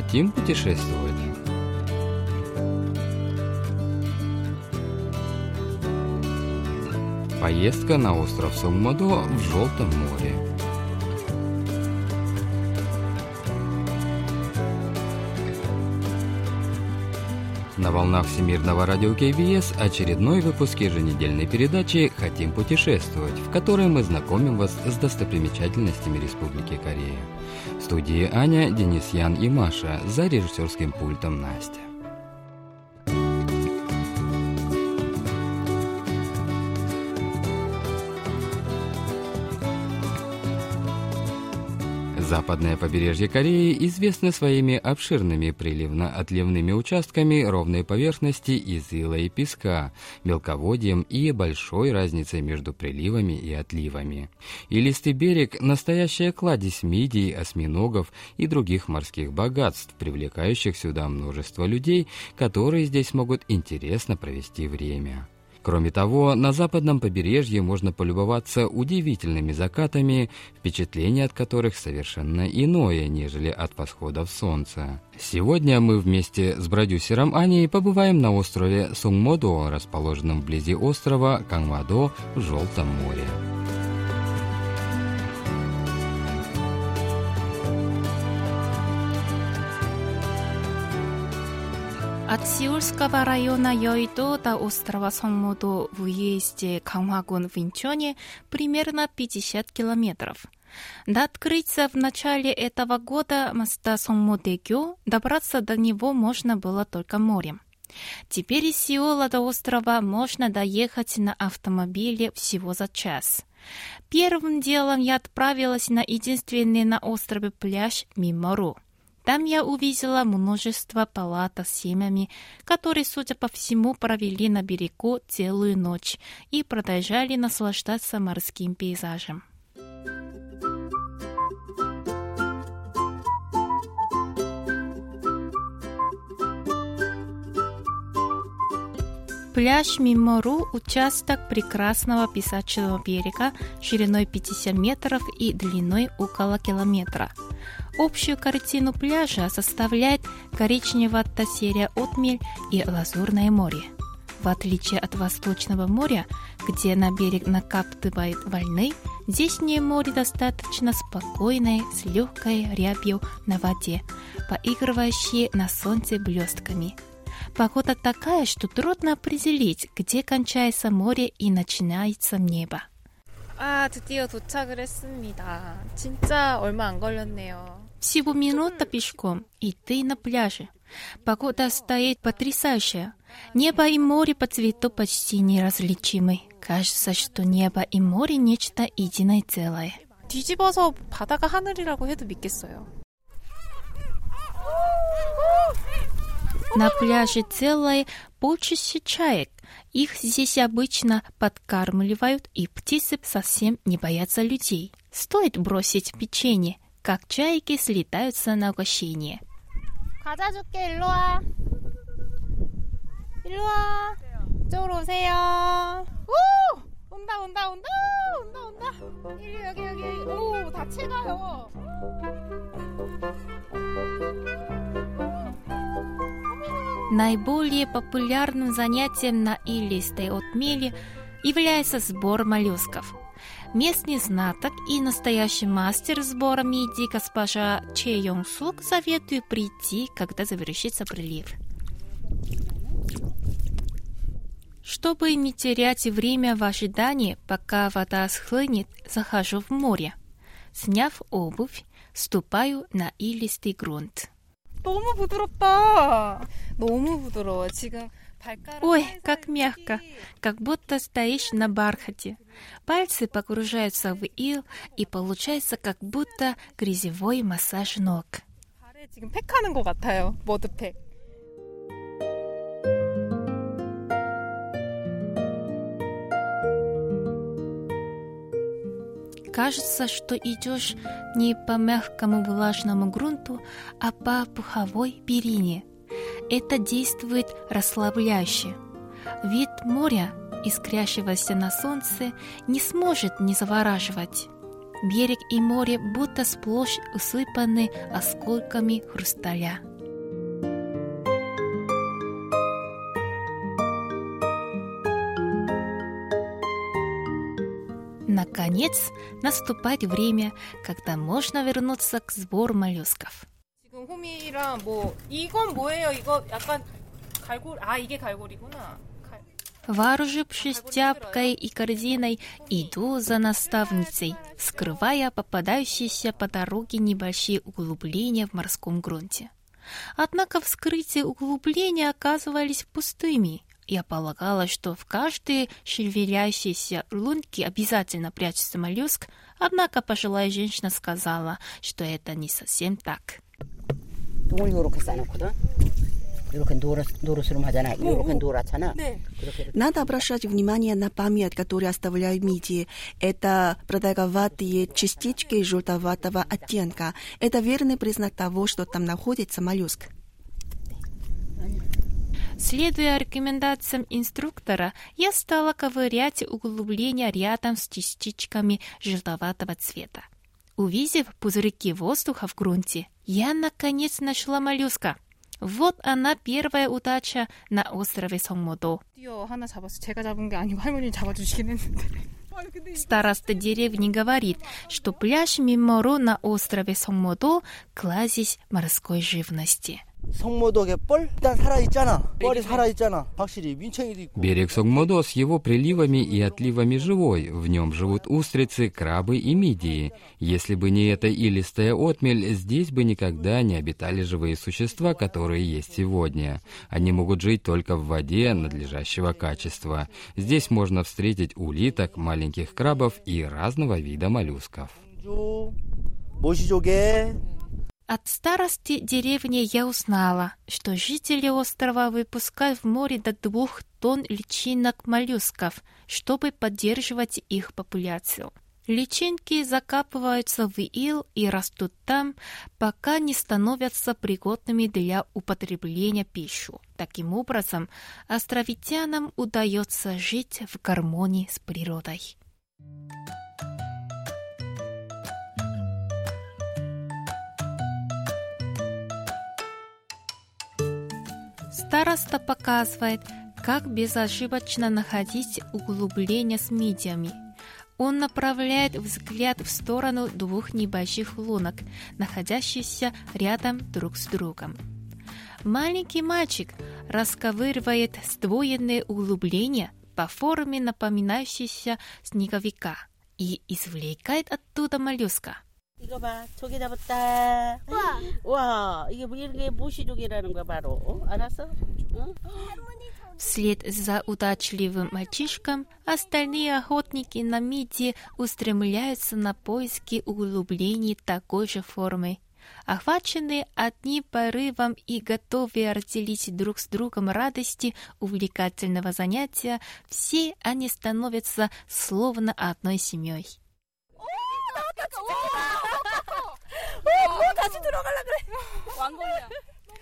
Хотим путешествовать? Поездка на остров Соммодо в Желтом море. На волнах Всемирного радио КБС очередной выпуск еженедельной передачи «Хотим путешествовать», в которой мы знакомим вас с достопримечательностями Республики Корея. В студии Аня, Денис Ян и Маша, за режиссерским пультом Настя. Западное побережье Кореи известно своими обширными приливно-отливными участками ровной поверхности из ила и песка, мелководьем и большой разницей между приливами и отливами. Илистый берег – настоящая кладезь мидий, осьминогов и других морских богатств, привлекающих сюда множество людей, которые здесь могут интересно провести время. Кроме того, на западном побережье можно полюбоваться удивительными закатами, впечатление от которых совершенно иное, нежели от восходов солнца. Сегодня мы вместе с продюсером Аней побываем на острове Сунгмодо, расположенном вблизи острова Кангмадо в Желтом море. От Сеульского района Йойдо до острова Сонмудо в уезде Камагун в Инчоне примерно 50 километров. До открытия в начале этого года моста Сонмудэгё добраться до него можно было только морем. Теперь из Сеула до острова можно доехать на автомобиле всего за час. Первым делом я отправилась на единственный на острове пляж Мимору. Там я увидела множество палат с семьями, которые, судя по всему, провели на берегу целую ночь и продолжали наслаждаться морским пейзажем. Пляж Мимору – участок прекрасного песочного берега шириной 50 метров и длиной около километра. Общую картину пляжа составляет коричнево-серая отмель и лазурное море. В отличие от Восточного моря, где на берег накапливает волны, здешнее море достаточно спокойное, с легкой рябью на воде, поигрывающей на солнце блестками – Погода такая, что трудно определить, где кончается море и начинается небо. 아, 드디어 도착을 했습니다. 진짜 얼마 안 걸렸네요. Всего минута пешком, и ты на пляже. Погода стоит потрясающая. Небо и море по цвету почти неразличимы. Кажется, что небо и море нечто единое целое. 뒤집어서 바다가 하늘이라고 해도 믿겠어요. На пляже целое полчища чаек. Их здесь обычно подкармливают, и птицы совсем не боятся людей. Стоит бросить печенье, как чайки слетаются на угощение. 과자 줄게, 일로 와. 일로 와. 이쪽으로 오세요. 오! 온다, 온다, 온다, 온다, 온다. 일로 여기, 여기. 오, 다 채가요. Наиболее популярным занятием на илистой отмели является сбор моллюсков. Местный знаток и настоящий мастер сбора мидий госпожа Че Йонг Сук советует прийти, когда завершится прилив. Чтобы не терять время в ожидании, пока вода схлынет, захожу в море. Сняв обувь, ступаю на илистый грунт. 너무 부드럽다. 너무 부드러워. 지금 발가락 Ой, как мягко, как будто стоишь на бархате. Пальцы погружаются в ил, и получается как будто грязевой массаж ног. Кажется, что идешь не по мягкому влажному грунту, а по пуховой перине – это действует расслабляюще. Вид моря, искрящегося на солнце, не сможет не завораживать. Берег и море будто сплошь усыпаны осколками хрусталя. Наконец, наступает время, когда можно вернуться к сбору моллюсков. 지금 호미랑 뭐 이건 뭐예요? 이거 약간 갈고리 아 이게 갈고리구나. 갈- Вооружившись тяпкой и корзиной, иду за наставницей, скрывая попадающиеся по дороге небольшие углубления в морском грунте. Однако вскрытие углубления оказывались пустыми. Я полагала, что в каждой шевелящейся лунке обязательно прячется моллюск, однако пожилая женщина сказала, что это не совсем так. 똥을 요렇게 싸놓거든. 요렇게 노릇, 노릇으로 하잖아. 요렇게 노랗잖아. 네. 그렇게 이렇게 Надо обращать внимание на память, которую оставляют мидии. Это продолговатые частички желтоватого оттенка. Это верный признак того, что там находится моллюск. Следуя рекомендациям инструктора, я стала ковырять углубления рядом с частичками желтоватого цвета. Увидев пузырьки воздуха в грунте, я наконец нашла моллюска. Вот она первая удача на острове Сонгмодо. Староста деревни говорит, что пляж Миморо на острове Сонгмодо – кладезь морской живности. 성모독의 뻘 일단 살아있잖아 뻘이 살아있잖아 확실히 민청이도 있고 Берег Согмодо с его приливами и отливами живой. В нем живут устрицы, крабы и мидии. Если бы не эта илистая отмель, здесь бы никогда не обитали живые существа, которые есть сегодня. Они могут жить только в воде надлежащего качества. Здесь можно встретить улиток, маленьких крабов и разного вида моллюсков. 조 모시조개 от старости деревни я узнала, что жители острова выпускают в море до двух тонн личинок моллюсков, чтобы поддерживать их популяцию. Личинки закапываются в ил и растут там, пока не становятся пригодными для употребления пищу. Таким образом, островитянам удается жить в гармонии с природой. Староста показывает, как безошибочно находить углубления с мидиями. Он направляет взгляд в сторону двух небольших лунок, находящихся рядом друг с другом. Маленький мальчик расковыривает сдвоенные углубления по форме напоминающиеся снеговика и извлекает оттуда моллюска. 이거 봐, 조개 잡았다. 와, 이게 뭐 이게 모시조개라는 거야 바로. 어? 알았어? 응? Вслед за удачливым мальчишком остальные охотники на миди устремляются на поиски углублений такой же формы. Охваченные одним порывом и готовые разделить друг с другом радости увлекательного занятия, все они становятся словно одной семьей.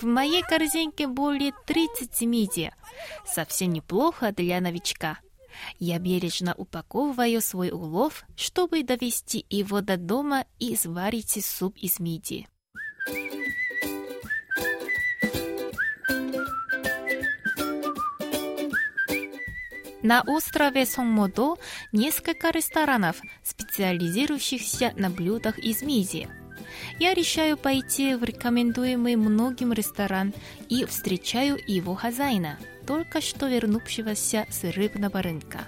в моей корзинке более 30 мидий. Совсем неплохо для новичка. Я бережно упаковываю свой улов, чтобы довести его до дома и сварить суп из мидии. На острове Сонгмодо несколько ресторанов, специализирующихся на блюдах из мидии. Я решаю пойти в рекомендуемый многим ресторан и встречаю его хозяина, только что вернувшегося с рыбного рынка.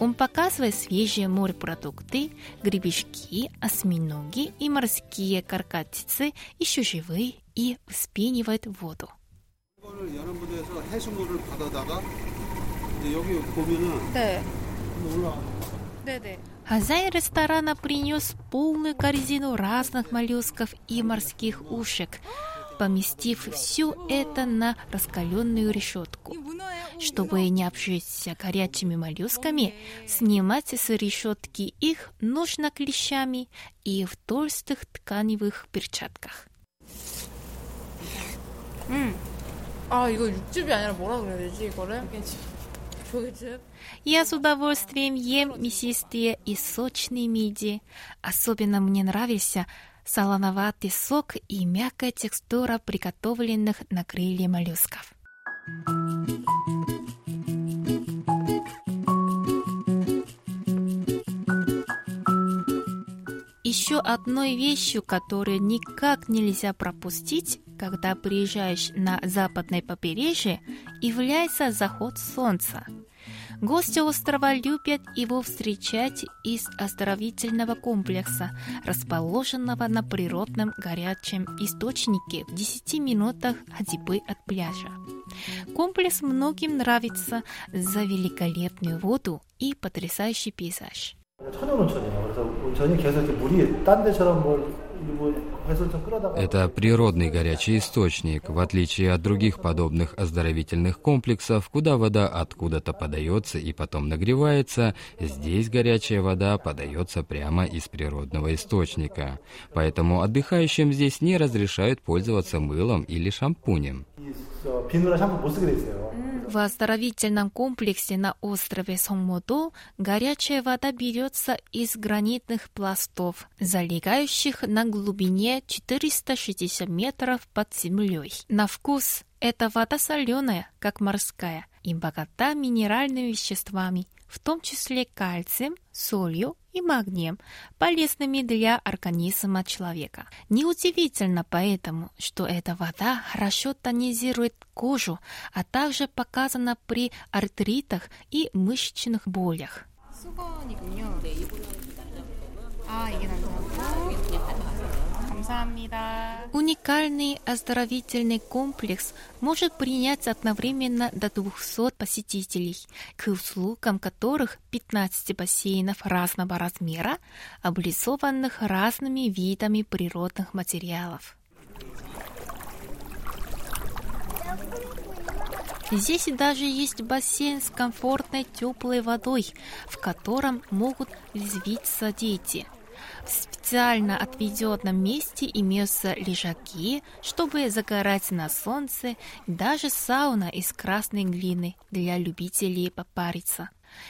Он показывает свежие морепродукты, гребешки, осьминоги и морские каркатицы, еще живые, и вспенивает воду. 네. 올라 네네. Хозяин ресторана принес полную корзину разных моллюсков и морских ушек, поместив все это на раскаленную решетку. 문어예요. Чтобы не обжечься горячими моллюсками, снимать с решетки их нужно клещами и в толстых тканевых перчатках. 아 이거 육즙이 아니라 뭐라 그래야 되지 이거를? Я с удовольствием ем мясистые и сочные мидии. Особенно мне нравится солоноватый сок и мягкая текстура приготовленных на гриле моллюсков. Еще одной вещью, которую никак нельзя пропустить, когда приезжаешь на западное побережье, является заход солнца. Гости острова любят его встречать из оздоровительного комплекса, расположенного на природном горячем источнике в 10 минутах ходьбы от пляжа. Комплекс многим нравится за великолепную воду и потрясающий пейзаж. 천연온천이에요. 그래서 온천이 계속 이렇게 물이 딴 데처럼 뭘 뭐, 해수처럼 끌어다가 это природный горячий источник, в отличие от других подобных оздоровительных комплексов, куда вода откуда-то подается и потом нагревается, здесь горячая вода подается прямо из природного источника. Поэтому отдыхающим здесь не разрешают пользоваться мылом или шампунем. В оздоровительном комплексе на острове Соммодо горячая вода берется из гранитных пластов, залегающих на глубине 460 метров под землей. На вкус эта вода соленая, как морская, и богата минеральными веществами, в том числе кальцием, солью и магнием, полезными для организма человека. Неудивительно поэтому, что эта вода хорошо тонизирует кожу, а также показана при артритах и мышечных болях. 수건이군요. 아, 이게 남자고. 감사합니다. Уникальный оздоровительный комплекс может принять одновременно до 200 посетителей, к услугам которых 15 бассейнов разного размера, облицованных разными видами природных материалов. Здесь даже есть бассейн с комфортной теплой водой, в котором могут резвиться дети. В специально отведенном месте имеются лежаки, чтобы загорать на солнце, и даже сауна из красной глины для любителей попариться.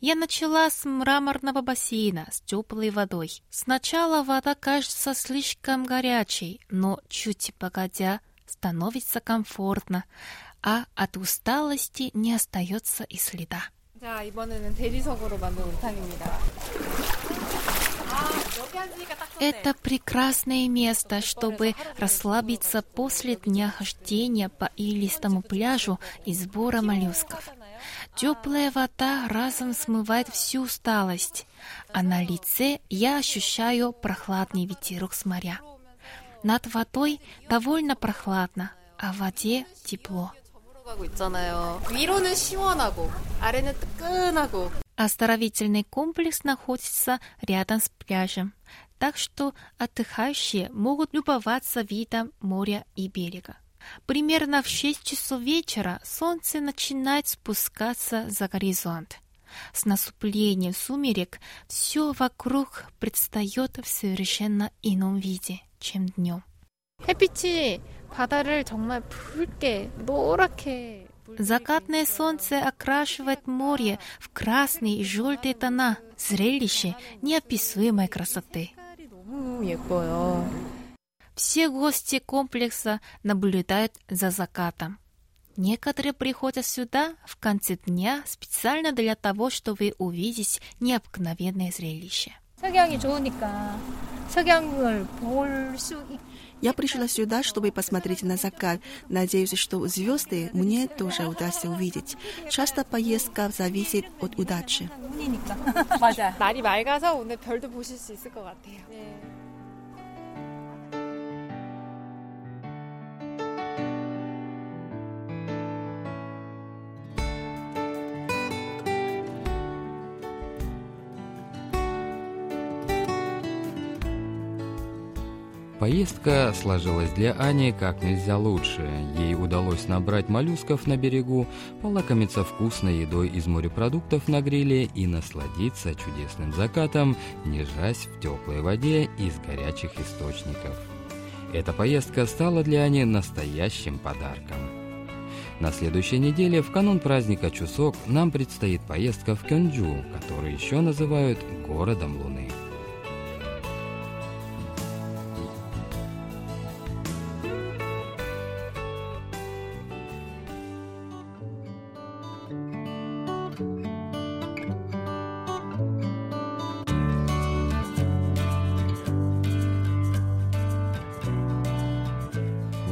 Я начала с мраморного бассейна с теплой водой. Сначала вода кажется слишком горячей, но чуть погодя становится комфортно, а от усталости не остается и следа. 자, 이번에는 대리석으로 만든 온탕입니다. Это прекрасное место, чтобы расслабиться после дня хождения по илистому пляжу и сбора моллюсков. Теплая вода разом смывает всю усталость, а на лице я ощущаю прохладный ветерок с моря. Над водой довольно прохладно, а в воде тепло. 가고 있잖아요. 위로는 시원하고 아래는 뜨끈하고 Оздоровительный комплекс находится рядом с пляжем, так что отдыхающие могут любоваться видом моря и берега. Примерно в 6 часов вечера солнце начинает спускаться за горизонт. С наступлением сумерек все вокруг предстает в совершенно ином виде, чем днем. 햇빛이 바다를 정말 붉게 노랗게 Закатное солнце окрашивает море в красные и желтые тона. Зрелище неописуемой красоты. 색깔이 너무 예뻐요. Все гости комплекса наблюдают за закатом. Некоторые приходят сюда в конце дня специально для того, чтобы увидеть необыкновенное зрелище. 석양이 좋으니까 석양을 볼수 я пришла сюда, чтобы посмотреть на закат. Надеюсь, что звезды мне тоже удастся увидеть. Часто поездка зависит от удачи. Поездка сложилась для Ани как нельзя лучше. Ей удалось набрать моллюсков на берегу, полакомиться вкусной едой из морепродуктов на гриле и насладиться чудесным закатом, нежась в теплой воде из горячих источников. Эта поездка стала для Ани настоящим подарком. На следующей неделе, в канун праздника Чусок, нам предстоит поездка в Кёнджу, который еще называют «городом Луны».